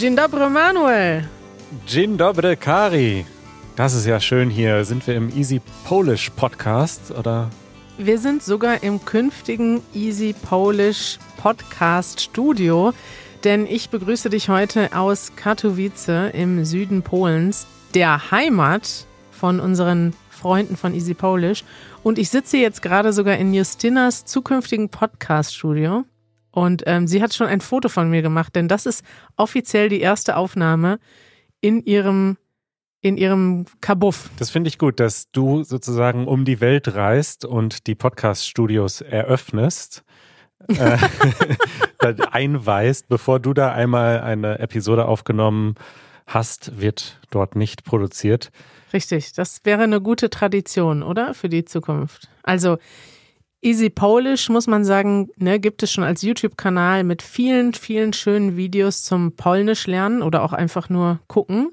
Dzień dobry, Manuel. Dzień dobry, Kari. Das ist ja schön hier. Sind wir im Easy Polish Podcast oder? Wir sind sogar im künftigen Easy Polish Podcast Studio, denn ich begrüße dich heute aus Katowice im Süden Polens, der Heimat von unseren Freunden von Easy Polish. Und ich sitze jetzt gerade sogar in Justinas zukünftigen Podcast Studio. Und ähm, sie hat schon ein Foto von mir gemacht, denn das ist offiziell die erste Aufnahme in ihrem in ihrem Kabuff. Das finde ich gut, dass du sozusagen um die Welt reist und die Podcast-Studios eröffnest, äh, einweist, bevor du da einmal eine Episode aufgenommen hast, wird dort nicht produziert. Richtig, das wäre eine gute Tradition, oder? Für die Zukunft. Also Easy Polish, muss man sagen, ne, gibt es schon als YouTube-Kanal mit vielen, vielen schönen Videos zum Polnisch lernen oder auch einfach nur gucken.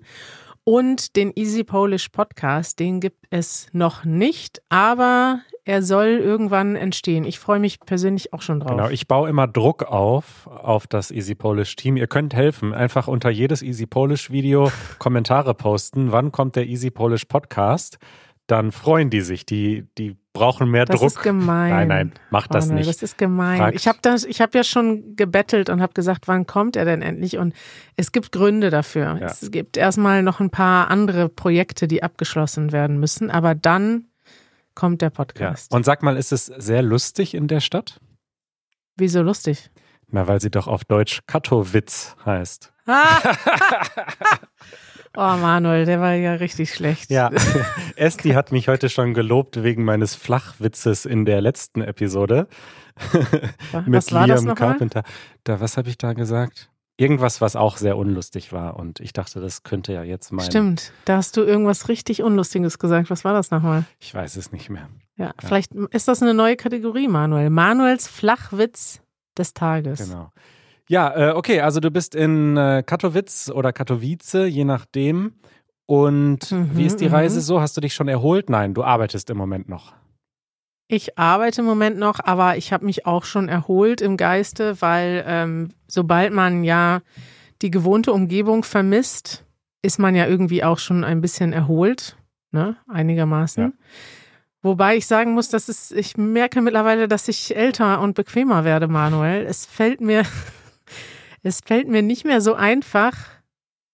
Und den Easy Polish Podcast, den gibt es noch nicht, aber er soll irgendwann entstehen. Ich freue mich persönlich auch schon drauf. Genau, ich baue immer Druck auf, auf das Easy Polish Team. Ihr könnt helfen. Einfach unter jedes Easy Polish Video Kommentare posten. Wann kommt der Easy Polish Podcast? Dann freuen die sich. Die, die brauchen mehr das Druck. Das ist gemein. Nein, nein, macht das Manuel, nicht. Das ist gemein. Fragt- Ich habe habe ja schon gebettelt und habe gesagt, wann kommt er denn endlich? Und es gibt Gründe dafür. Ja. Es gibt erstmal noch ein paar andere Projekte, die abgeschlossen werden müssen, aber dann kommt der Ja. Podcast. Und sag mal, ist es sehr lustig in der Stadt? Wieso lustig? Na, weil sie doch auf Deutsch Katowice heißt. Oh, Manuel, der war ja richtig schlecht. Ja, Esti hat mich heute schon gelobt wegen meines Flachwitzes in der letzten Episode. Mit Was war das Liam nochmal? Carpenter. Da, was habe ich da gesagt? Irgendwas, was auch sehr unlustig war. Und ich dachte, das könnte ja jetzt mein. Stimmt, da hast du irgendwas richtig Unlustiges gesagt. Was war das nochmal? Ich weiß es nicht mehr. Ja, vielleicht ist das eine neue Kategorie, Manuel. Manuels Flachwitz des Tages. Genau. Ja, äh, okay, also du bist in äh, Katowice oder Katowice, je nachdem. Und Mhm, wie ist die mhm. Reise so? Hast du dich schon erholt? Nein, du arbeitest im Moment noch. Ich arbeite im Moment noch, aber ich habe mich auch schon erholt im Geiste, weil ähm, sobald man ja die gewohnte Umgebung vermisst, ist man ja irgendwie auch schon ein bisschen erholt, ne? Einigermaßen. Ja. Wobei ich sagen muss, dass es, ich merke mittlerweile, dass ich älter und bequemer werde, Manuel. Es fällt mir, es fällt mir nicht mehr so einfach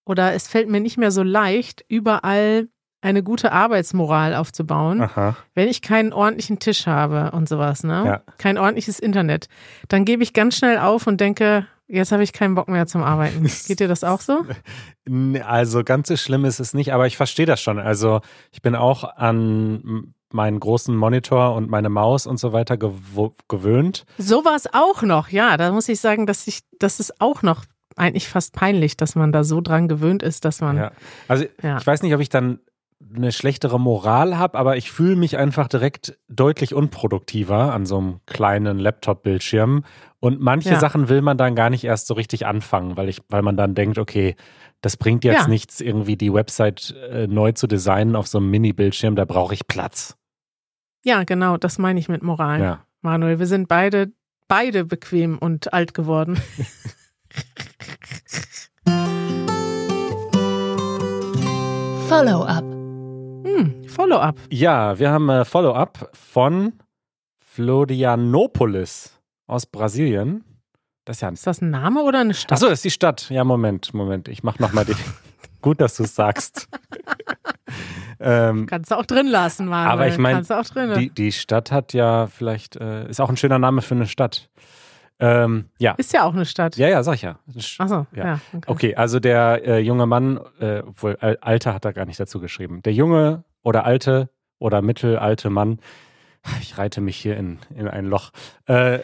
oder es fällt mir nicht mehr so leicht, überall eine gute Arbeitsmoral aufzubauen Aha. wenn ich keinen ordentlichen Tisch habe und sowas, ne? Ja. Kein ordentliches Internet, dann gebe ich ganz schnell auf und denke, jetzt habe ich keinen Bock mehr zum Arbeiten. Geht dir das auch so? Also ganz so schlimm ist es nicht, aber ich verstehe das schon. Also ich bin auch an meinen großen Monitor und meine Maus und so weiter gewo- gewöhnt. So war es auch noch, ja. Da muss ich sagen, dass ich, das ist auch noch eigentlich fast peinlich, dass man da so dran gewöhnt ist, dass man. Ja. Also Ja. ich weiß nicht, ob ich dann eine schlechtere Moral habe, aber ich fühle mich einfach direkt deutlich unproduktiver an so einem kleinen Laptop-Bildschirm. Und manche Ja. Sachen will man dann gar nicht erst so richtig anfangen, weil ich, weil man dann denkt, okay, das bringt jetzt nichts, irgendwie die Website äh, neu zu designen auf so einem Mini-Bildschirm, da brauche ich Platz. Ja, genau, das meine ich mit Moral. Ja. Manuel, wir sind beide, beide bequem und alt geworden. Follow-up. Hm, Follow-up. Ja, wir haben äh, Follow-up von Florianopolis aus Brasilien. Das ist ja ein. Ist das ein Name oder eine Stadt? Achso, das ist die Stadt. Ja, Moment, Moment. Ich mach nochmal die. Gut, dass du es sagst. Ähm, Kannst du auch drin lassen, Manuel. Aber ich mein, Kannst du auch drin. die, die Stadt hat ja vielleicht, äh, ist auch ein schöner Name für eine Stadt. Ähm, ja. Ist ja auch eine Stadt. Ja, ja, sag ich ja. Achso, ja. Ja. okay. Okay, also der äh, junge Mann, äh, obwohl Al- Alter hat er gar nicht dazu geschrieben. Der junge oder alte oder mittelalte Mann, ich reite mich hier in, in ein Loch. Äh,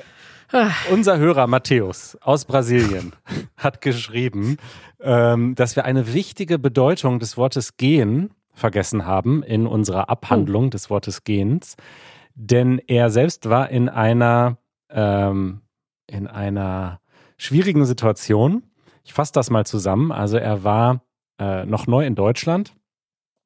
Ah. unser Hörer Matthäus aus Brasilien hat geschrieben, ähm, dass wir eine wichtige Bedeutung des Wortes gehen vergessen haben in unserer Abhandlung des Wortes Gehens. Denn er selbst war in einer, ähm, in einer schwierigen Situation. Ich fasse das mal zusammen. Also er war äh, noch neu in Deutschland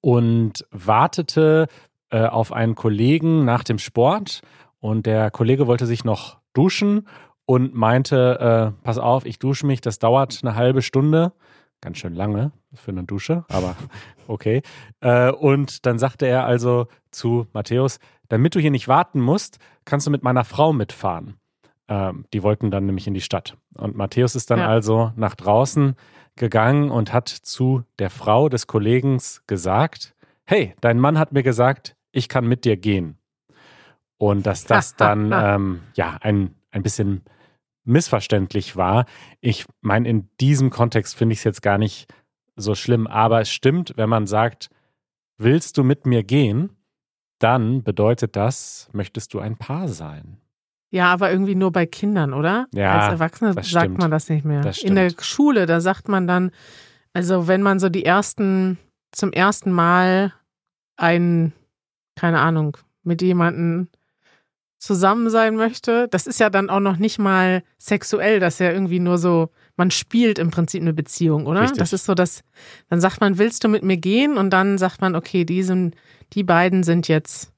und wartete äh, auf einen Kollegen nach dem Sport. Und der Kollege wollte sich noch duschen und meinte, äh, pass auf, ich dusche mich, das dauert eine halbe Stunde. Ganz schön lange für eine Dusche, aber okay. Äh, und dann sagte er also zu Matthäus, damit du hier nicht warten musst, kannst du mit meiner Frau mitfahren. Ähm, die wollten dann nämlich in die Stadt. Und Matthäus ist dann ja. also nach draußen gegangen und hat zu der Frau des Kollegen gesagt, hey, dein Mann hat mir gesagt, ich kann mit dir gehen. Und dass das dann ähm, ja ein, ein bisschen missverständlich war. Ich meine, in diesem Kontext finde ich es jetzt gar nicht so schlimm, aber es stimmt, wenn man sagt, willst du mit mir gehen, dann bedeutet das, möchtest du ein Paar sein. Ja, aber irgendwie nur bei Kindern, oder? Ja. Als Erwachsene sagt man das nicht mehr. Das In der Schule, da sagt man dann, also wenn man so die ersten, zum ersten Mal ein, keine Ahnung, mit jemandem zusammen sein möchte, das ist ja dann auch noch nicht mal sexuell, das ist ja irgendwie nur so, man spielt im Prinzip eine Beziehung, oder? Richtig. Das ist so, dass, dann sagt man, willst du mit mir gehen? Und dann sagt man, okay, die, sind, die beiden sind jetzt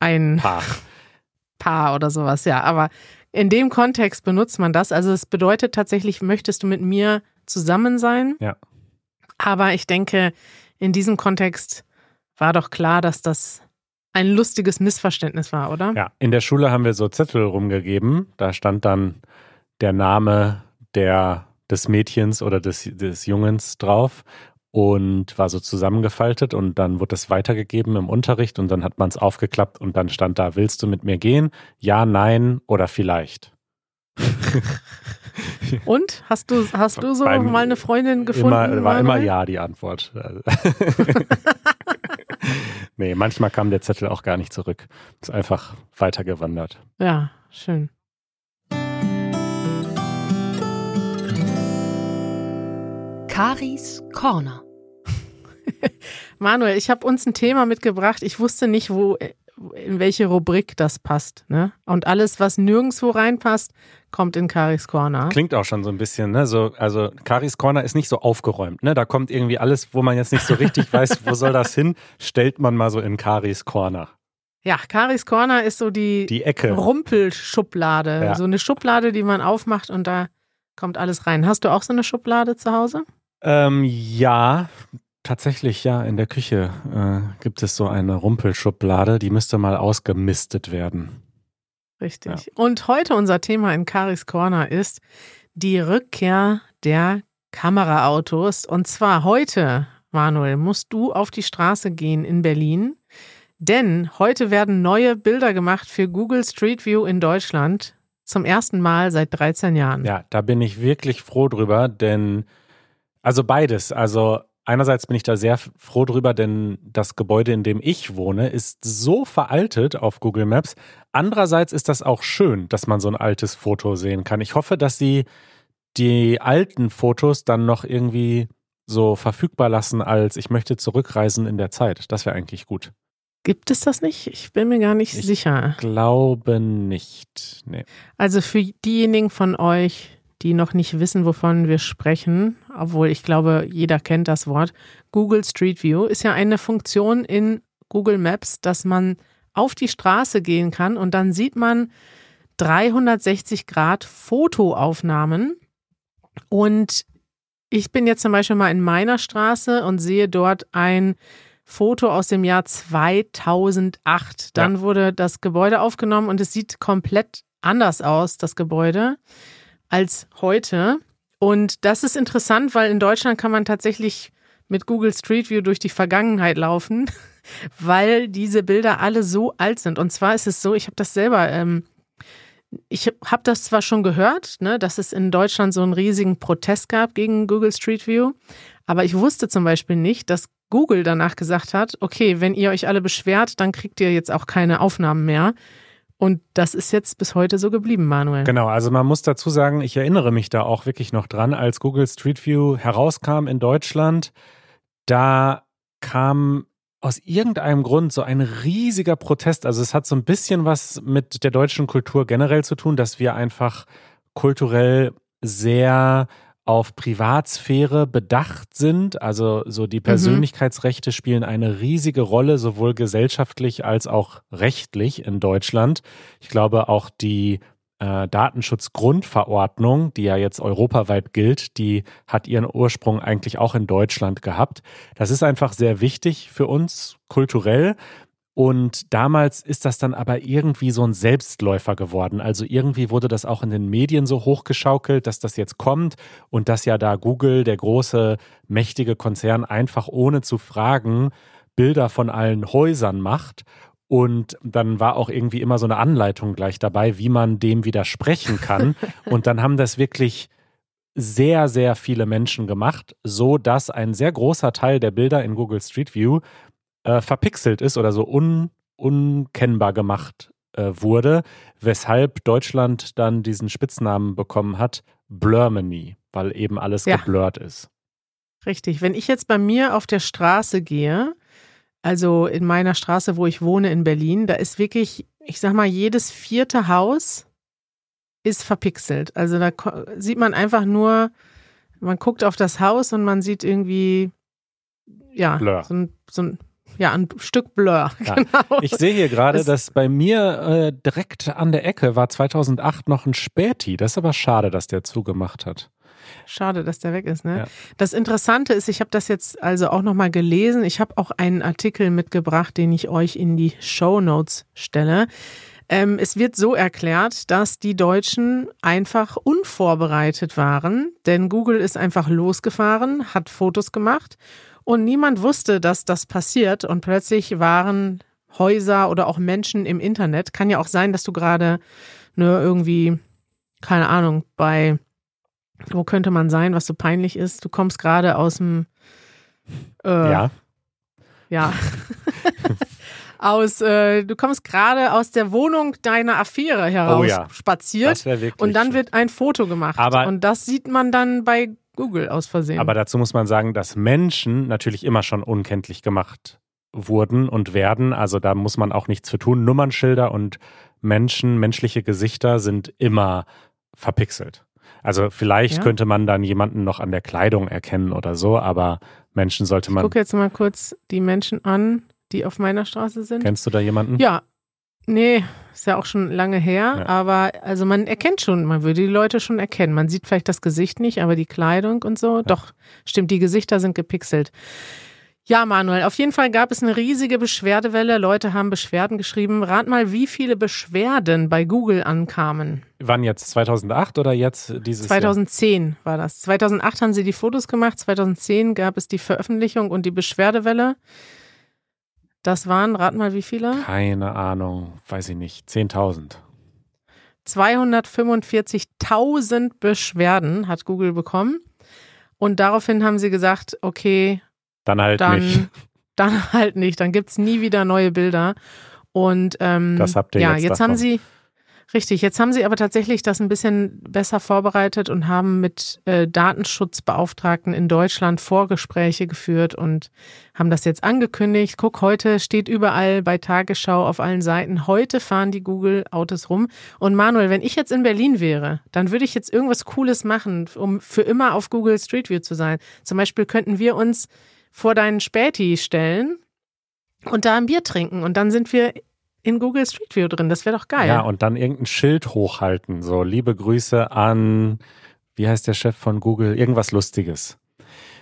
ein Paar. Paar oder sowas, ja. Aber in dem Kontext benutzt man das. Also es bedeutet tatsächlich, möchtest du mit mir zusammen sein? Ja. Aber ich denke, in diesem Kontext war doch klar, dass das ein lustiges Missverständnis war, oder? Ja, in der Schule haben wir so Zettel rumgegeben. Da stand dann der Name der, des Mädchens oder des, des Jungens drauf und war so zusammengefaltet und dann wurde es weitergegeben im Unterricht und dann hat man es aufgeklappt und dann stand da, willst du mit mir gehen? Ja, nein oder vielleicht. und? Hast du, hast du so Beim, mal eine Freundin gefunden? Immer, war immer ja die Antwort. nee, manchmal kam der Zettel auch gar nicht zurück. Ist einfach weitergewandert. Ja, schön. Karis Corner. Manuel, ich habe uns ein Thema mitgebracht. Ich wusste nicht, wo, in welche Rubrik das passt. Ne? Und alles, was nirgendwo reinpasst, kommt in Karis Corner. Klingt auch schon so ein bisschen, ne? So, also Karis Corner ist nicht so aufgeräumt, ne? Da kommt irgendwie alles, wo man jetzt nicht so richtig weiß, wo soll das hin, stellt man mal so in Karis Corner. Ja, Karis Corner ist so die, die Ecke. Rumpelschublade. Ja. So eine Schublade, die man aufmacht und da kommt alles rein. Hast du auch so eine Schublade zu Hause? Ähm, ja, tatsächlich, ja. In der Küche äh, gibt es so eine Rumpelschublade, die müsste mal ausgemistet werden. Richtig. Ja. Und heute unser Thema in Karis Corner ist die Rückkehr der Kameraautos. Und zwar heute, Manuel, musst du auf die Straße gehen in Berlin. Denn heute werden neue Bilder gemacht für Google Street View in Deutschland zum ersten Mal seit 13 Jahren. Ja, da bin ich wirklich froh drüber, denn also beides. Also einerseits bin ich da sehr froh drüber, denn das Gebäude, in dem ich wohne, ist so veraltet auf Google Maps. Andererseits ist das auch schön, dass man so ein altes Foto sehen kann. Ich hoffe, dass sie die alten Fotos dann noch irgendwie so verfügbar lassen, als ich möchte zurückreisen in der Zeit. Das wäre eigentlich gut. Gibt es das nicht? Ich bin mir gar nicht ich sicher. Glaube nicht. Nee. Also für diejenigen von euch, die noch nicht wissen, wovon wir sprechen, obwohl ich glaube, jeder kennt das Wort. Google Street View ist ja eine Funktion in Google Maps, dass man auf die Straße gehen kann und dann sieht man 360 Grad Fotoaufnahmen. Und ich bin jetzt zum Beispiel mal in meiner Straße und sehe dort ein Foto aus dem Jahr 2008. Dann ja. wurde das Gebäude aufgenommen und es sieht komplett anders aus, das Gebäude als heute. Und das ist interessant, weil in Deutschland kann man tatsächlich mit Google Street View durch die Vergangenheit laufen, weil diese Bilder alle so alt sind. Und zwar ist es so, ich habe das selber, ähm, ich habe das zwar schon gehört, ne, dass es in Deutschland so einen riesigen Protest gab gegen Google Street View, aber ich wusste zum Beispiel nicht, dass Google danach gesagt hat, okay, wenn ihr euch alle beschwert, dann kriegt ihr jetzt auch keine Aufnahmen mehr. Und das ist jetzt bis heute so geblieben, Manuel. Genau, also man muss dazu sagen, ich erinnere mich da auch wirklich noch dran, als Google Street View herauskam in Deutschland, da kam aus irgendeinem Grund so ein riesiger Protest. Also es hat so ein bisschen was mit der deutschen Kultur generell zu tun, dass wir einfach kulturell sehr auf Privatsphäre bedacht sind. Also so die mhm. Persönlichkeitsrechte spielen eine riesige Rolle, sowohl gesellschaftlich als auch rechtlich in Deutschland. Ich glaube auch die äh, Datenschutzgrundverordnung, die ja jetzt europaweit gilt, die hat ihren Ursprung eigentlich auch in Deutschland gehabt. Das ist einfach sehr wichtig für uns kulturell. Und damals ist das dann aber irgendwie so ein Selbstläufer geworden. Also irgendwie wurde das auch in den Medien so hochgeschaukelt, dass das jetzt kommt und dass ja da Google, der große, mächtige Konzern, einfach ohne zu fragen Bilder von allen Häusern macht. Und dann war auch irgendwie immer so eine Anleitung gleich dabei, wie man dem widersprechen kann. und dann haben das wirklich sehr, sehr viele Menschen gemacht, so dass ein sehr großer Teil der Bilder in Google Street View äh, verpixelt ist oder so un, unkennbar gemacht äh, wurde, weshalb Deutschland dann diesen Spitznamen bekommen hat, Blurmany, weil eben alles ja. geblurrt ist. Richtig. Wenn ich jetzt bei mir auf der Straße gehe, also in meiner Straße, wo ich wohne in Berlin, da ist wirklich, ich sag mal, jedes vierte Haus ist verpixelt. Also da sieht man einfach nur, man guckt auf das Haus und man sieht irgendwie, ja, so ein, so ein ja, ein Stück Blur. Ja. Genau. Ich sehe hier gerade, dass bei mir äh, direkt an der Ecke war 2008 noch ein Späti. Das ist aber schade, dass der zugemacht hat. Schade, dass der weg ist. Ne? Ja. Das Interessante ist, ich habe das jetzt also auch nochmal gelesen. Ich habe auch einen Artikel mitgebracht, den ich euch in die Show Notes stelle. Ähm, es wird so erklärt, dass die Deutschen einfach unvorbereitet waren, denn Google ist einfach losgefahren, hat Fotos gemacht und niemand wusste, dass das passiert. Und plötzlich waren Häuser oder auch Menschen im Internet. Kann ja auch sein, dass du gerade nur irgendwie, keine Ahnung, bei, wo könnte man sein, was so peinlich ist? Du kommst gerade aus dem. Äh, ja. Ja. aus, äh, du kommst gerade aus der Wohnung deiner Affäre heraus oh ja. spaziert und dann wird ein Foto gemacht. Aber und das sieht man dann bei Google aus Versehen. Aber dazu muss man sagen, dass Menschen natürlich immer schon unkenntlich gemacht wurden und werden. Also da muss man auch nichts für tun. Nummernschilder und Menschen, menschliche Gesichter sind immer verpixelt. Also vielleicht ja. könnte man dann jemanden noch an der Kleidung erkennen oder so, aber Menschen sollte man. Ich gucke jetzt mal kurz die Menschen an, die auf meiner Straße sind. Kennst du da jemanden? Ja, Nee, ist ja auch schon lange her, ja. aber also man erkennt schon, man würde die Leute schon erkennen. Man sieht vielleicht das Gesicht nicht, aber die Kleidung und so, ja. doch, stimmt, die Gesichter sind gepixelt. Ja, Manuel, auf jeden Fall gab es eine riesige Beschwerdewelle. Leute haben Beschwerden geschrieben. Rat mal, wie viele Beschwerden bei Google ankamen. Wann jetzt? 2008 oder jetzt dieses 2010 Jahr? war das. 2008 haben sie die Fotos gemacht, 2010 gab es die Veröffentlichung und die Beschwerdewelle. Das waren, rat mal, wie viele? Keine Ahnung, weiß ich nicht. 10.000. 245.000 Beschwerden hat Google bekommen. Und daraufhin haben sie gesagt, okay, dann halt dann, nicht. Dann halt nicht. Dann gibt es nie wieder neue Bilder. Und ähm, das habt ihr ja, jetzt, jetzt haben sie Richtig, jetzt haben sie aber tatsächlich das ein bisschen besser vorbereitet und haben mit äh, Datenschutzbeauftragten in Deutschland Vorgespräche geführt und haben das jetzt angekündigt. Guck, heute steht überall bei Tagesschau auf allen Seiten, heute fahren die Google-Autos rum. Und Manuel, wenn ich jetzt in Berlin wäre, dann würde ich jetzt irgendwas Cooles machen, um für immer auf Google Street View zu sein. Zum Beispiel könnten wir uns vor deinen Späti stellen und da ein Bier trinken und dann sind wir in Google Street View drin. Das wäre doch geil. Ja, und dann irgendein Schild hochhalten. So, liebe Grüße an, wie heißt der Chef von Google? Irgendwas Lustiges.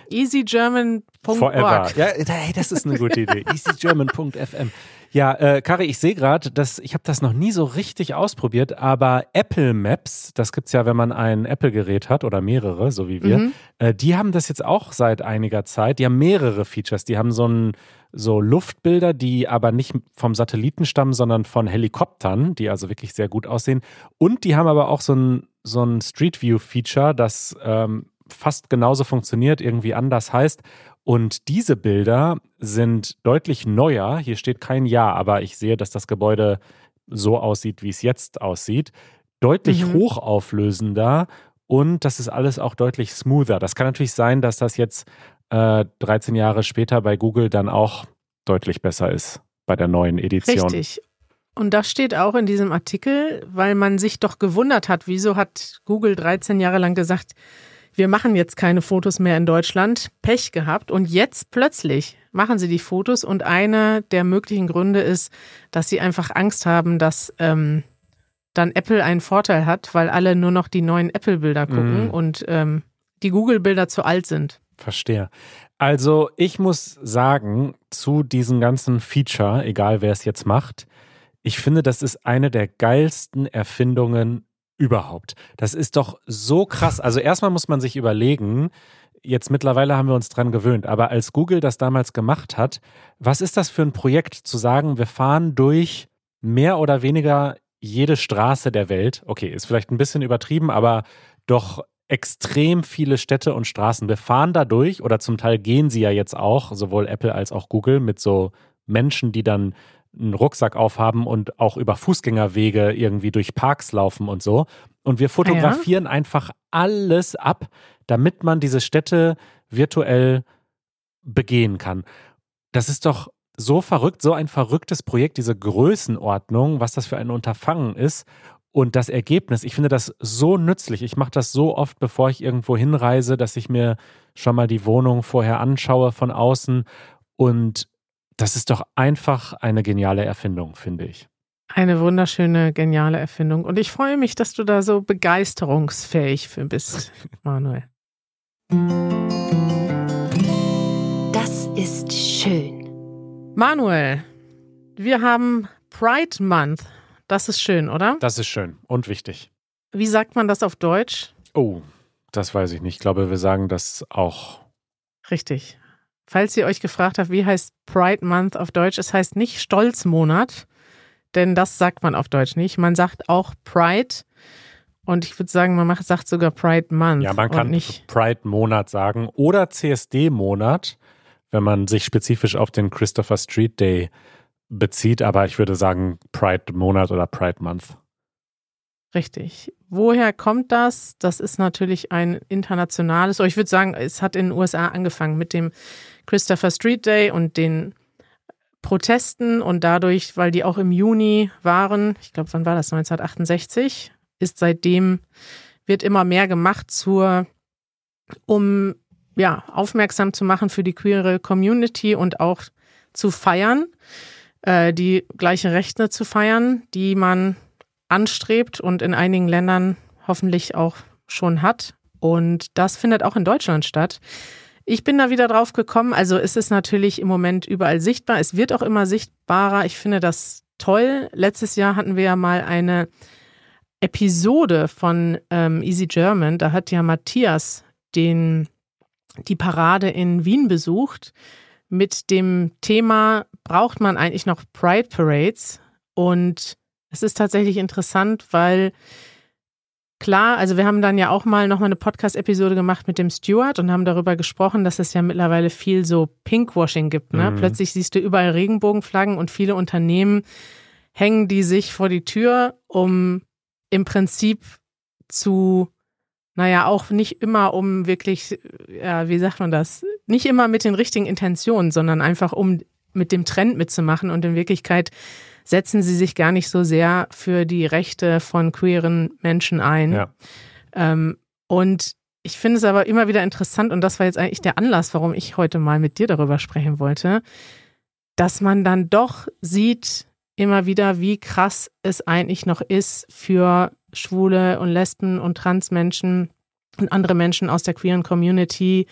EasyGerman.org. Forever. Ja, hey, das ist eine gute Idee. EasyGerman.fm. Ja, äh, Kari, ich sehe gerade, dass ich habe das noch nie so richtig ausprobiert, aber Apple Maps, das gibt es ja, wenn man ein Apple-Gerät hat oder mehrere, so wie wir, mhm. äh, die haben das jetzt auch seit einiger Zeit. Die haben mehrere Features. Die haben so ein so Luftbilder, die aber nicht vom Satelliten stammen, sondern von Helikoptern, die also wirklich sehr gut aussehen. Und die haben aber auch so ein, so ein Street View-Feature, das ähm, fast genauso funktioniert, irgendwie anders heißt. Und diese Bilder sind deutlich neuer. Hier steht kein Jahr, aber ich sehe, dass das Gebäude so aussieht, wie es jetzt aussieht. Deutlich mhm. hochauflösender und das ist alles auch deutlich smoother. Das kann natürlich sein, dass das jetzt äh, 13 Jahre später bei Google dann auch deutlich besser ist bei der neuen Edition. Richtig. Und das steht auch in diesem Artikel, weil man sich doch gewundert hat, wieso hat Google 13 Jahre lang gesagt, wir machen jetzt keine Fotos mehr in Deutschland, Pech gehabt. Und jetzt plötzlich machen sie die Fotos und einer der möglichen Gründe ist, dass sie einfach Angst haben, dass ähm, dann Apple einen Vorteil hat, weil alle nur noch die neuen Apple-Bilder gucken Mm. und ähm, die Google-Bilder zu alt sind. Verstehe. Also ich muss sagen, zu diesem ganzen Feature, egal wer es jetzt macht, ich finde, das ist eine der geilsten Erfindungen überhaupt. Das ist doch so krass. Also erstmal muss man sich überlegen, jetzt mittlerweile haben wir uns dran gewöhnt, aber als Google das damals gemacht hat, was ist das für ein Projekt zu sagen, wir fahren durch mehr oder weniger jede Straße der Welt. Okay, ist vielleicht ein bisschen übertrieben, aber doch extrem viele Städte und Straßen. Wir fahren da durch oder zum Teil gehen sie ja jetzt auch, sowohl Apple als auch Google, mit so Menschen, die dann einen Rucksack aufhaben und auch über Fußgängerwege irgendwie durch Parks laufen und so. Und wir fotografieren einfach alles ab, damit man diese Städte virtuell begehen kann. Das ist doch so verrückt, so ein verrücktes Projekt, diese Größenordnung, was das für ein Unterfangen ist. Und das Ergebnis, ich finde das so nützlich. Ich mache das so oft, bevor ich irgendwo hinreise, dass ich mir schon mal die Wohnung vorher anschaue von außen. Und das ist doch einfach eine geniale Erfindung, finde ich. Eine wunderschöne, geniale Erfindung. Und ich freue mich, dass du da so begeisterungsfähig für bist, Manuel. Das ist schön. Manuel, wir haben Pride Month. Das ist schön, oder? Das ist schön und wichtig. Wie sagt man das auf Deutsch? Oh, das weiß ich nicht. Ich glaube, wir sagen das auch. Richtig. Falls ihr euch gefragt habt, wie heißt Pride Month auf Deutsch, es heißt nicht Stolzmonat, denn das sagt man auf Deutsch nicht. Man sagt auch Pride und ich würde sagen, man macht, sagt sogar Pride Month. Ja, man kann nicht. Pride-Monat sagen oder CSD-Monat, wenn man sich spezifisch auf den Christopher Street Day bezieht. Aber ich würde sagen Pride-Monat oder Pride-Month. Richtig. Woher kommt das? Das ist natürlich ein internationales, oder ich würde sagen, es hat in den USA angefangen mit dem Christopher Street Day und den Protesten und dadurch, weil die auch im Juni waren, ich glaube, wann war das? 1968, ist seitdem, wird immer mehr gemacht zur, um ja, aufmerksam zu machen für die queere Community und auch zu feiern, äh, die gleiche Rechte zu feiern, die man anstrebt und in einigen Ländern hoffentlich auch schon hat. Und das findet auch in Deutschland statt. Ich bin da wieder drauf gekommen. Also es ist natürlich im Moment überall sichtbar. Es wird auch immer sichtbarer. Ich finde das toll. Letztes Jahr hatten wir ja mal eine Episode von ähm, Easy German. Da hat ja Matthias den, die Parade in Wien besucht mit dem Thema, braucht man eigentlich noch Pride Parades? Und es ist tatsächlich interessant, weil klar, also wir haben dann ja auch mal nochmal eine Podcast-Episode gemacht mit dem Stuart und haben darüber gesprochen, dass es ja mittlerweile viel so Pinkwashing gibt. Ne? Mhm. Plötzlich siehst du überall Regenbogenflaggen und viele Unternehmen hängen die sich vor die Tür, um im Prinzip zu, naja, auch nicht immer um wirklich, ja, wie sagt man das, nicht immer mit den richtigen Intentionen, sondern einfach um mit dem Trend mitzumachen und in Wirklichkeit setzen sie sich gar nicht so sehr für die Rechte von queeren Menschen ein. Ja. Ähm, und ich finde es aber immer wieder interessant, und das war jetzt eigentlich der Anlass, warum ich heute mal mit dir darüber sprechen wollte, dass man dann doch sieht immer wieder, wie krass es eigentlich noch ist für Schwule und Lesben und Transmenschen und andere Menschen aus der queeren Community,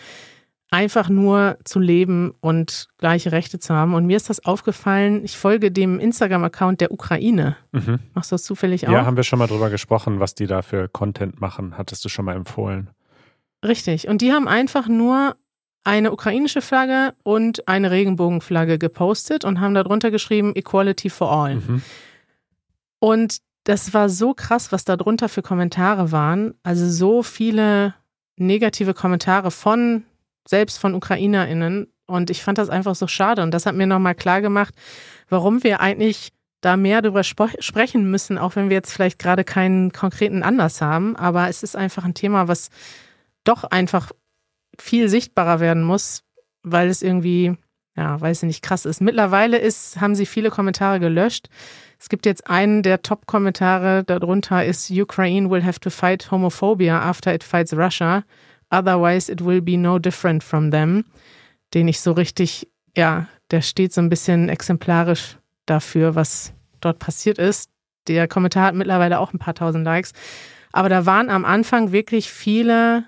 einfach nur zu leben und gleiche Rechte zu haben. Und mir ist das aufgefallen, ich folge dem Instagram-Account der Ukraine. Mhm. Machst du das zufällig auch? Ja, haben wir schon mal drüber gesprochen, was die da für Content machen. Hattest du schon mal empfohlen. Richtig. Und die haben einfach nur eine ukrainische Flagge und eine Regenbogenflagge gepostet und haben darunter geschrieben Equality for all. Mhm. Und das war so krass, was da drunter für Kommentare waren. Also so viele negative Kommentare von, selbst von UkrainerInnen. Und ich fand das einfach so schade. Und das hat mir nochmal klar gemacht, warum wir eigentlich da mehr darüber sprechen müssen, auch wenn wir jetzt vielleicht gerade keinen konkreten Anlass haben. Aber es ist einfach ein Thema, was doch einfach viel sichtbarer werden muss, weil es irgendwie, ja, weiß ich nicht, krass ist. Mittlerweile ist, haben sie viele Kommentare gelöscht. Es gibt jetzt einen der Top-Kommentare darunter ist Ukraine will have to fight homophobia after it fights Russia. Otherwise it will be no different from them. Den ich so richtig, ja, der steht so ein bisschen exemplarisch dafür, was dort passiert ist. der Kommentar hat mittlerweile auch ein paar tausend Likes. Aber da waren am Anfang wirklich viele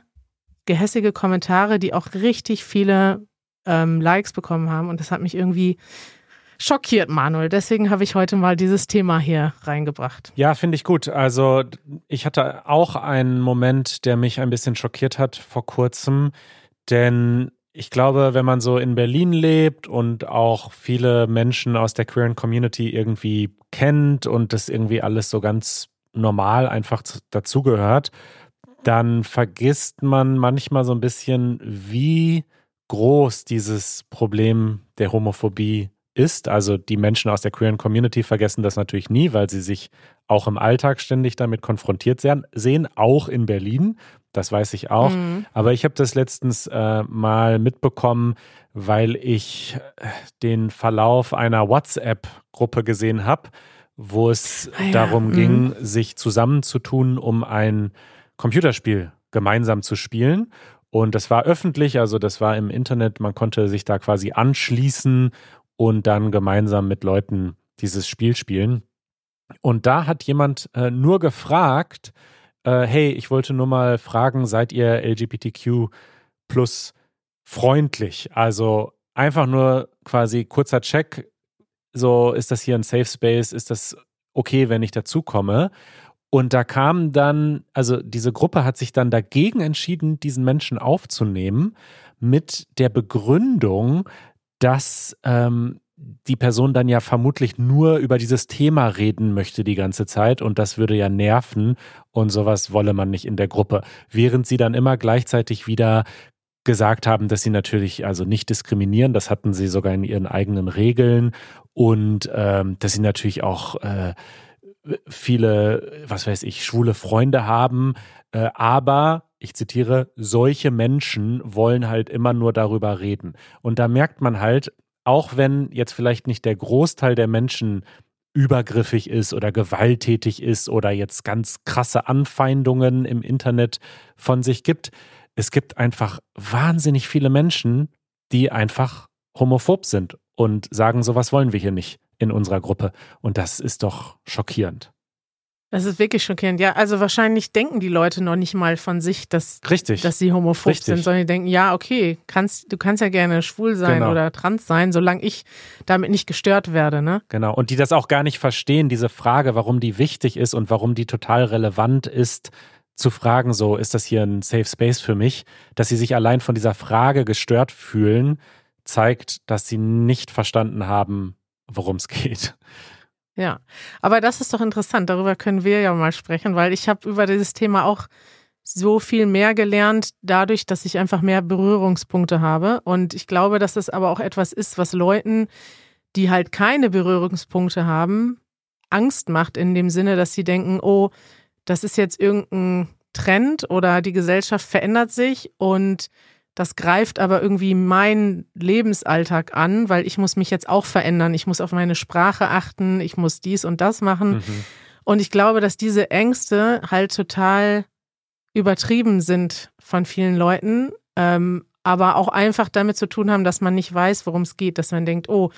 gehässige Kommentare, die auch richtig viele ähm, Likes bekommen haben. Und das hat mich irgendwie schockiert, Manuel. Deswegen habe ich heute mal dieses Thema hier reingebracht. Ja, finde ich gut. Also ich hatte auch einen Moment, der mich ein bisschen schockiert hat vor kurzem. Denn ich glaube, wenn man so in Berlin lebt und auch viele Menschen aus der queeren Community irgendwie kennt und das irgendwie alles so ganz normal einfach dazugehört, dann vergisst man manchmal so ein bisschen, wie groß dieses Problem der Homophobie ist. Also die Menschen aus der queeren Community vergessen das natürlich nie, weil sie sich auch im Alltag ständig damit konfrontiert sehen, auch in Berlin. Das weiß ich auch. Mhm. Aber ich habe das letztens äh, mal mitbekommen, weil ich äh, den Verlauf einer WhatsApp-Gruppe gesehen habe, wo es ah ja. darum mhm. ging, sich zusammenzutun, um ein Computerspiel gemeinsam zu spielen. Und das war öffentlich, also das war im Internet, man konnte sich da quasi anschließen und dann gemeinsam mit Leuten dieses Spiel spielen. Und da hat jemand äh, nur gefragt, äh, hey, ich wollte nur mal fragen, seid ihr LGBTQ plus freundlich? Also einfach nur quasi kurzer Check, so ist das hier ein Safe Space, ist das okay, wenn ich dazukomme? Und da kam dann, also diese Gruppe hat sich dann dagegen entschieden, diesen Menschen aufzunehmen, mit der Begründung, dass ähm, die Person dann ja vermutlich nur über dieses Thema reden möchte die ganze Zeit und das würde ja nerven und sowas wolle man nicht in der Gruppe. Während sie dann immer gleichzeitig wieder gesagt haben, dass sie natürlich also nicht diskriminieren, das hatten sie sogar in ihren eigenen Regeln und ähm, dass sie natürlich auch äh, viele, was weiß ich, schwule Freunde haben, äh, aber ich zitiere, solche Menschen wollen halt immer nur darüber reden. Und da merkt man halt, auch wenn jetzt vielleicht nicht der Großteil der Menschen übergriffig ist oder gewalttätig ist oder jetzt ganz krasse Anfeindungen im Internet von sich gibt, es gibt einfach wahnsinnig viele Menschen, die einfach homophob sind und sagen, sowas wollen wir hier nicht in unserer Gruppe. Und das ist doch schockierend. Das ist wirklich schockierend. Ja, also wahrscheinlich denken die Leute noch nicht mal von sich, dass, Richtig. dass sie homophob Richtig. sind, sondern die denken, ja, okay, kannst, du kannst ja gerne schwul sein genau. oder trans sein, solange ich damit nicht gestört werde. Ne? Genau. Und die das auch gar nicht verstehen, diese Frage, warum die wichtig ist und warum die total relevant ist, zu fragen, so, ist das hier ein Safe Space für mich? Dass sie sich allein von dieser Frage gestört fühlen, zeigt, dass sie nicht verstanden haben, worum es geht. Ja, aber das ist doch interessant. Darüber können wir ja mal sprechen, weil ich habe über dieses Thema auch so viel mehr gelernt, dadurch, dass ich einfach mehr Berührungspunkte habe. Und ich glaube, dass das aber auch etwas ist, was Leuten, die halt keine Berührungspunkte haben, Angst macht, in dem Sinne, dass sie denken, oh, das ist jetzt irgendein Trend oder die Gesellschaft verändert sich und das greift aber irgendwie meinen Lebensalltag an, weil ich muss mich jetzt auch verändern. Ich muss auf meine Sprache achten, ich muss dies und das machen. Mhm. Und ich glaube, dass diese Ängste halt total übertrieben sind von vielen Leuten, ähm, aber auch einfach damit zu tun haben, dass man nicht weiß, worum es geht, dass man denkt, oh,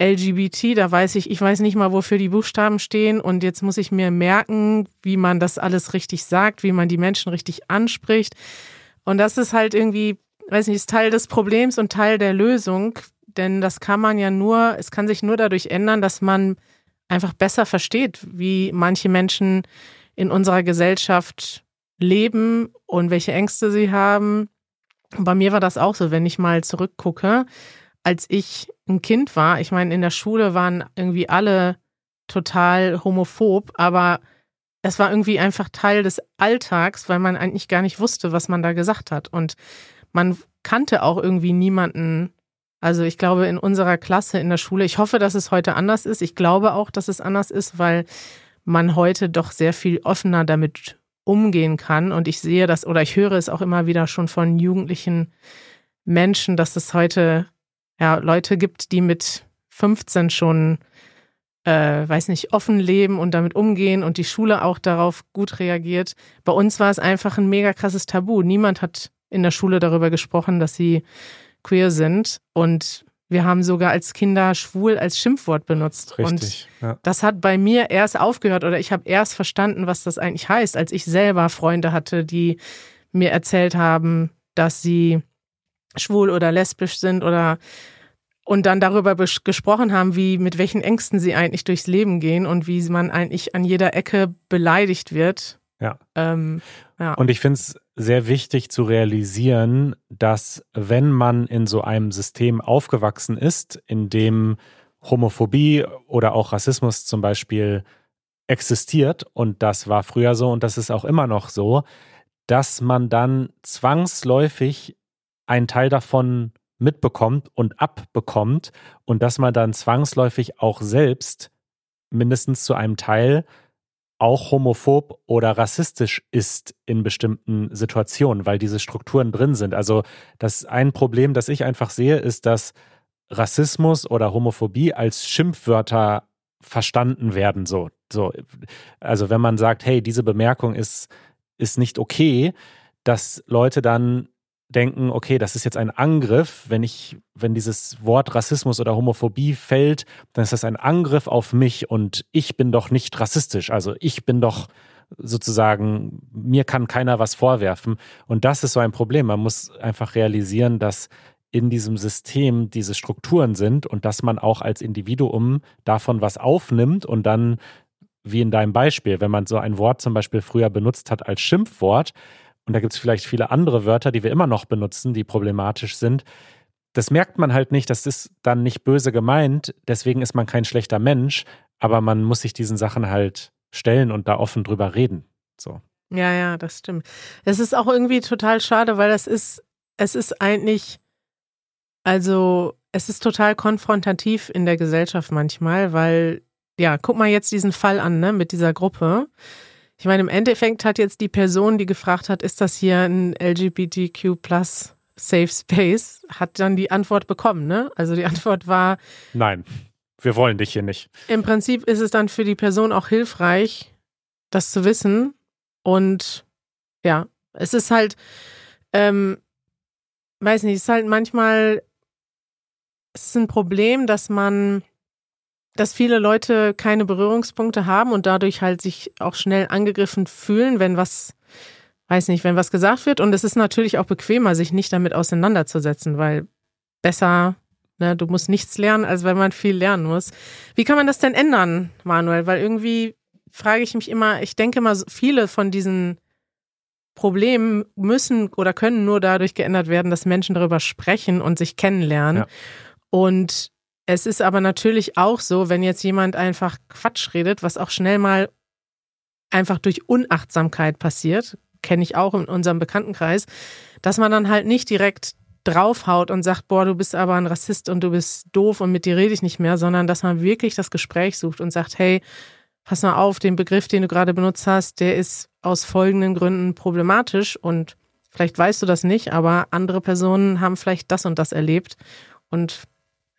LGBT, da weiß ich, ich weiß nicht mal, wofür die Buchstaben stehen und jetzt muss ich mir merken, wie man das alles richtig sagt, wie man die Menschen richtig anspricht. Und das ist halt irgendwie weiß nicht, ist Teil des Problems und Teil der Lösung, denn das kann man ja nur, es kann sich nur dadurch ändern, dass man einfach besser versteht, wie manche Menschen in unserer Gesellschaft leben und welche Ängste sie haben. Und bei mir war das auch so, wenn ich mal zurückgucke, als ich ein Kind war, ich meine, in der Schule waren irgendwie alle total homophob, aber es war irgendwie einfach Teil des Alltags, weil man eigentlich gar nicht wusste, was man da gesagt hat. Und man kannte auch irgendwie niemanden. Also ich glaube, in unserer Klasse in der Schule, ich hoffe, dass es heute anders ist. Ich glaube auch, dass es anders ist, weil man heute doch sehr viel offener damit umgehen kann. Und ich sehe das oder ich höre es auch immer wieder schon von jugendlichen Menschen, dass es heute ja Leute gibt, die mit 15 schon, äh, weiß nicht, offen leben und damit umgehen und die Schule auch darauf gut reagiert. Bei uns war es einfach ein mega krasses Tabu. Niemand hat in der Schule darüber gesprochen, dass sie queer sind. Und Wir haben sogar als Kinder schwul als Schimpfwort benutzt. Richtig. Und ja. das hat bei mir erst aufgehört oder ich habe erst verstanden, was das eigentlich heißt, als ich selber Freunde hatte, die mir erzählt haben, dass sie schwul oder lesbisch sind oder und dann darüber gesprochen haben, wie mit welchen Ängsten sie eigentlich durchs Leben gehen und wie man eigentlich an jeder Ecke beleidigt wird. Ja. Ähm, ja. Und ich finde es sehr wichtig zu realisieren, dass wenn man in so einem System aufgewachsen ist, in dem Homophobie oder auch Rassismus zum Beispiel existiert, und das war früher so und das ist auch immer noch so, dass man dann zwangsläufig einen Teil davon mitbekommt und abbekommt und dass man dann zwangsläufig auch selbst mindestens zu einem Teil auch homophob oder rassistisch ist in bestimmten Situationen, weil diese Strukturen drin sind. Also das ein Problem, das ich einfach sehe, ist, dass Rassismus oder Homophobie als Schimpfwörter verstanden werden. So, so, also wenn man sagt, hey, diese Bemerkung ist ist nicht okay, dass Leute dann denken, okay, das ist jetzt ein Angriff, wenn ich, wenn dieses Wort Rassismus oder Homophobie fällt, dann ist das ein Angriff auf mich und ich bin doch nicht rassistisch. Also ich bin doch sozusagen, mir kann keiner was vorwerfen. Und das ist so ein Problem. Man muss einfach realisieren, dass in diesem System diese Strukturen sind und dass man auch als Individuum davon was aufnimmt und dann, wie in deinem Beispiel, wenn man so ein Wort zum Beispiel früher benutzt hat als Schimpfwort, und da gibt es vielleicht viele andere Wörter, die wir immer noch benutzen, die problematisch sind. Das merkt man halt nicht, das ist dann nicht böse gemeint, deswegen ist man kein schlechter Mensch, aber man muss sich diesen Sachen halt stellen und da offen drüber reden. So. Ja, ja, das stimmt. Es ist auch irgendwie total schade, weil das ist, es ist eigentlich, also es ist total konfrontativ in der Gesellschaft manchmal, weil, ja, guck mal jetzt diesen Fall an, ne, mit dieser Gruppe. Ich meine, im Endeffekt hat jetzt die Person, die gefragt hat, ist das hier ein LGBTQ plus Safe Space, hat dann die Antwort bekommen, ne? Also die Antwort war Nein, wir wollen dich hier nicht. Im Prinzip ist es dann für die Person auch hilfreich, das zu wissen. Und ja, es ist halt, ähm, weiß nicht, es ist halt manchmal, es ist ein Problem, dass man dass viele Leute keine Berührungspunkte haben und dadurch halt sich auch schnell angegriffen fühlen, wenn was, weiß nicht, wenn was gesagt wird. Und es ist natürlich auch bequemer, sich nicht damit auseinanderzusetzen, weil besser, ne, du musst nichts lernen, als wenn man viel lernen muss. Wie kann man das denn ändern, Manuel? Weil irgendwie frage ich mich immer, ich denke mal, viele von diesen Problemen müssen oder können nur dadurch geändert werden, dass Menschen darüber sprechen und sich kennenlernen. Ja. Und es ist aber natürlich auch so, wenn jetzt jemand einfach Quatsch redet, was auch schnell mal einfach durch Unachtsamkeit passiert, kenne ich auch in unserem Bekanntenkreis, dass man dann halt nicht direkt draufhaut und sagt, boah, du bist aber ein Rassist und du bist doof und mit dir rede ich nicht mehr, sondern dass man wirklich das Gespräch sucht und sagt, hey, pass mal auf, den Begriff, den du gerade benutzt hast, der ist aus folgenden Gründen problematisch und vielleicht weißt du das nicht, aber andere Personen haben vielleicht das und das erlebt und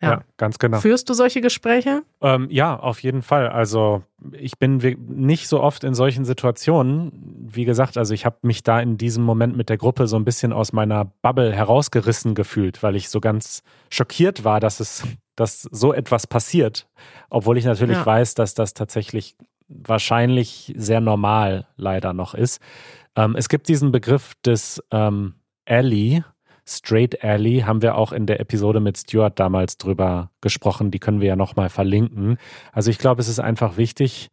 ja. ja. ganz genau. Führst du solche Gespräche? Ähm, ja, auf jeden Fall. Also ich bin nicht so oft in solchen Situationen. Wie gesagt, also ich habe mich da in diesem Moment mit der Gruppe so ein bisschen aus meiner Bubble herausgerissen gefühlt, weil ich so ganz schockiert war, dass es, dass so etwas passiert. Obwohl ich natürlich ja. weiß, dass das tatsächlich wahrscheinlich sehr normal leider noch ist. Ähm, es gibt diesen Begriff des ähm, Ally, Straight Alley haben wir auch in der Episode mit Stuart damals drüber gesprochen. Die können wir ja nochmal verlinken. Also ich glaube, es ist einfach wichtig,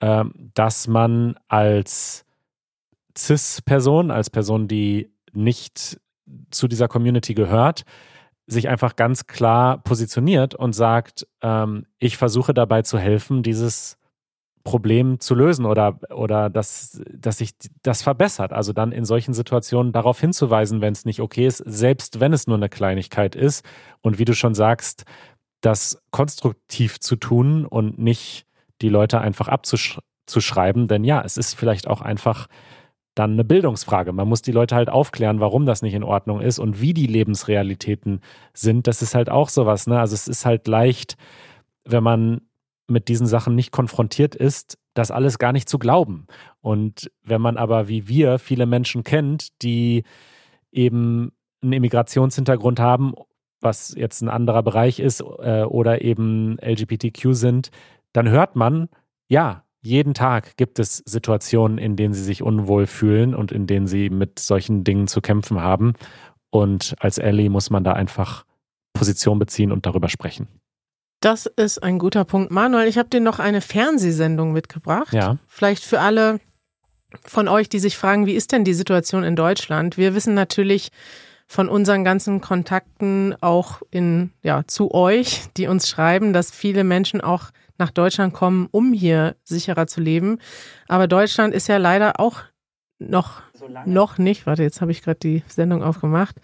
ähm, dass man als CIS-Person, als Person, die nicht zu dieser Community gehört, sich einfach ganz klar positioniert und sagt, ähm, ich versuche dabei zu helfen, dieses Problem zu lösen oder, oder dass, dass sich das verbessert. Also dann in solchen Situationen darauf hinzuweisen, wenn es nicht okay ist, selbst wenn es nur eine Kleinigkeit ist. Und wie du schon sagst, das konstruktiv zu tun und nicht die Leute einfach abzuschreiben. Denn ja, es ist vielleicht auch einfach dann eine Bildungsfrage. Man muss die Leute halt aufklären, warum das nicht in Ordnung ist und wie die Lebensrealitäten sind. Das ist halt auch sowas. Ne? Also es ist halt leicht, wenn man mit diesen Sachen nicht konfrontiert ist, das alles gar nicht zu glauben. Und wenn man aber wie wir viele Menschen kennt, die eben einen Immigrationshintergrund haben was jetzt ein anderer Bereich ist äh, oder eben LGBTQ sind, dann hört man, ja, jeden Tag gibt es Situationen, in denen sie sich unwohl fühlen und in denen sie mit solchen Dingen zu kämpfen haben. Und als Ellie muss man da einfach Position beziehen und darüber sprechen. Das ist ein guter Punkt. Manuel, ich habe dir noch eine Fernsehsendung mitgebracht. Ja. Vielleicht für alle von euch, die sich fragen, wie ist denn die Situation in Deutschland? Wir wissen natürlich von unseren ganzen Kontakten auch in, ja, zu euch, die uns schreiben, dass viele Menschen auch nach Deutschland kommen, um hier sicherer zu leben. Aber Deutschland ist ja leider auch noch, noch nicht, warte, jetzt habe ich gerade die Sendung aufgemacht.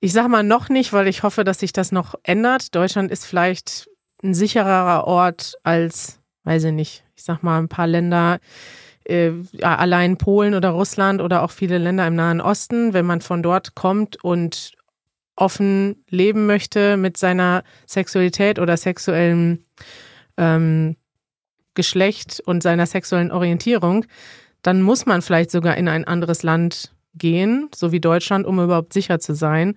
Ich sage mal noch nicht, weil ich hoffe, dass sich das noch ändert. Deutschland ist vielleicht ein sichererer Ort als, weiß ich nicht, ich sag mal ein paar Länder, äh, allein Polen oder Russland oder auch viele Länder im Nahen Osten, wenn man von dort kommt und offen leben möchte mit seiner Sexualität oder sexuellen ähm, Geschlecht und seiner sexuellen Orientierung, dann muss man vielleicht sogar in ein anderes Land gehen, so wie Deutschland, um überhaupt sicher zu sein.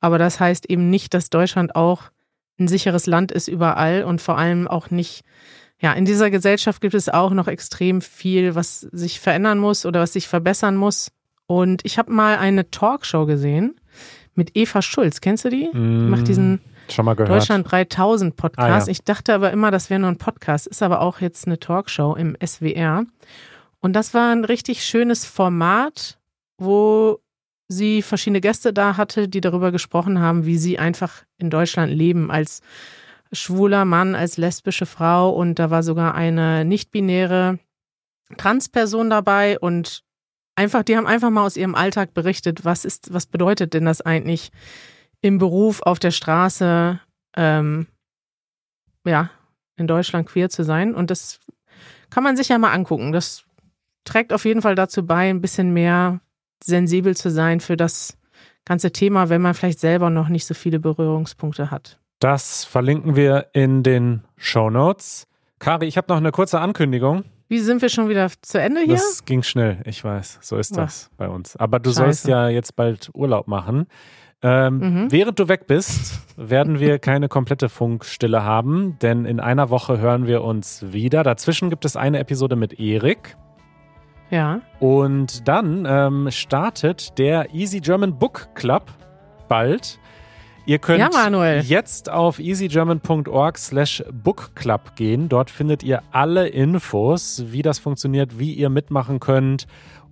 Aber das heißt eben nicht, dass Deutschland auch ein sicheres Land ist überall und vor allem auch nicht, ja, in dieser Gesellschaft gibt es auch noch extrem viel, was sich verändern muss oder was sich verbessern muss. Und ich habe mal eine Talkshow gesehen mit Eva Schulz. Kennst du die? Mm. Die macht diesen mal gehört. Deutschland 3000 Podcast. Ah, ja. Ich dachte aber immer, das wäre nur ein Podcast, ist aber auch jetzt eine Talkshow im SWR. Und das war ein richtig schönes Format, wo sie verschiedene Gäste da hatte, die darüber gesprochen haben, wie sie einfach in Deutschland leben als schwuler Mann, als lesbische Frau. Und da war sogar eine nicht-binäre Transperson dabei und einfach, die haben einfach mal aus ihrem Alltag berichtet, was ist, was bedeutet denn das eigentlich, im Beruf, auf der Straße, ähm, ja, in Deutschland queer zu sein. Und das kann man sich ja mal angucken. Das trägt auf jeden Fall dazu bei, ein bisschen mehr sensibel zu sein für das ganze Thema, wenn man vielleicht selber noch nicht so viele Berührungspunkte hat. Das verlinken wir in den Show Notes. Kari, ich habe noch eine kurze Ankündigung. Wie sind wir schon wieder zu Ende hier? Das ging schnell, ich weiß. So ist das Ach. bei uns. Aber du Scheiße. sollst ja jetzt bald Urlaub machen. Ähm, mhm. Während du weg bist, werden wir keine komplette Funkstille haben, denn in einer Woche hören wir uns wieder. Dazwischen gibt es eine Episode mit Erik. Ja. Und dann ähm, startet der Easy German Book Club bald. Ihr könnt ja, jetzt auf easygerman.org slash bookclub gehen. Dort findet ihr alle Infos, wie das funktioniert, wie ihr mitmachen könnt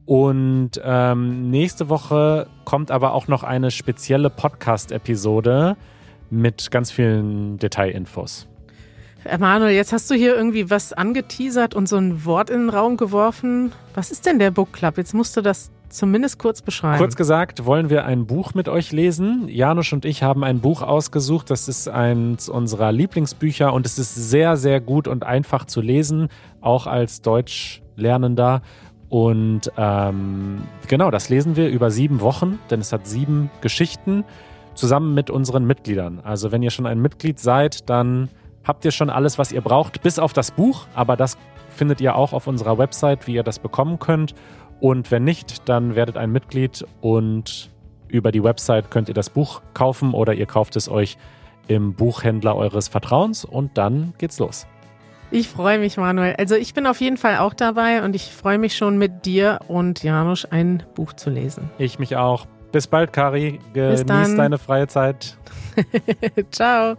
und ähm, nächste Woche kommt aber auch noch eine spezielle Podcast-Episode mit ganz vielen Detailinfos. Emanuel, jetzt hast du hier irgendwie was angeteasert und so ein Wort in den Raum geworfen. Was ist denn der Book Club? Jetzt musst du das zumindest kurz beschreiben. Kurz gesagt, wollen wir ein Buch mit euch lesen. Janusz und ich haben ein Buch ausgesucht. Das ist eins unserer Lieblingsbücher und es ist sehr, sehr gut und einfach zu lesen, auch als Deutschlernender. Und ähm, genau, das lesen wir über sieben Wochen, denn es hat sieben Geschichten zusammen mit unseren Mitgliedern. Also wenn ihr schon ein Mitglied seid, dann habt ihr schon alles, was ihr braucht, bis auf das Buch. Aber das findet ihr auch auf unserer Website, wie ihr das bekommen könnt. Und wenn nicht, dann werdet ein Mitglied und über die Website könnt ihr das Buch kaufen oder ihr kauft es euch im Buchhändler eures Vertrauens und dann geht's los. Ich freue mich, Manuel. Also ich bin auf jeden Fall auch dabei und ich freue mich schon mit dir und Janusz ein Buch zu lesen. Ich mich auch. Bis bald, Kari. Genieß deine freie Zeit. Ciao.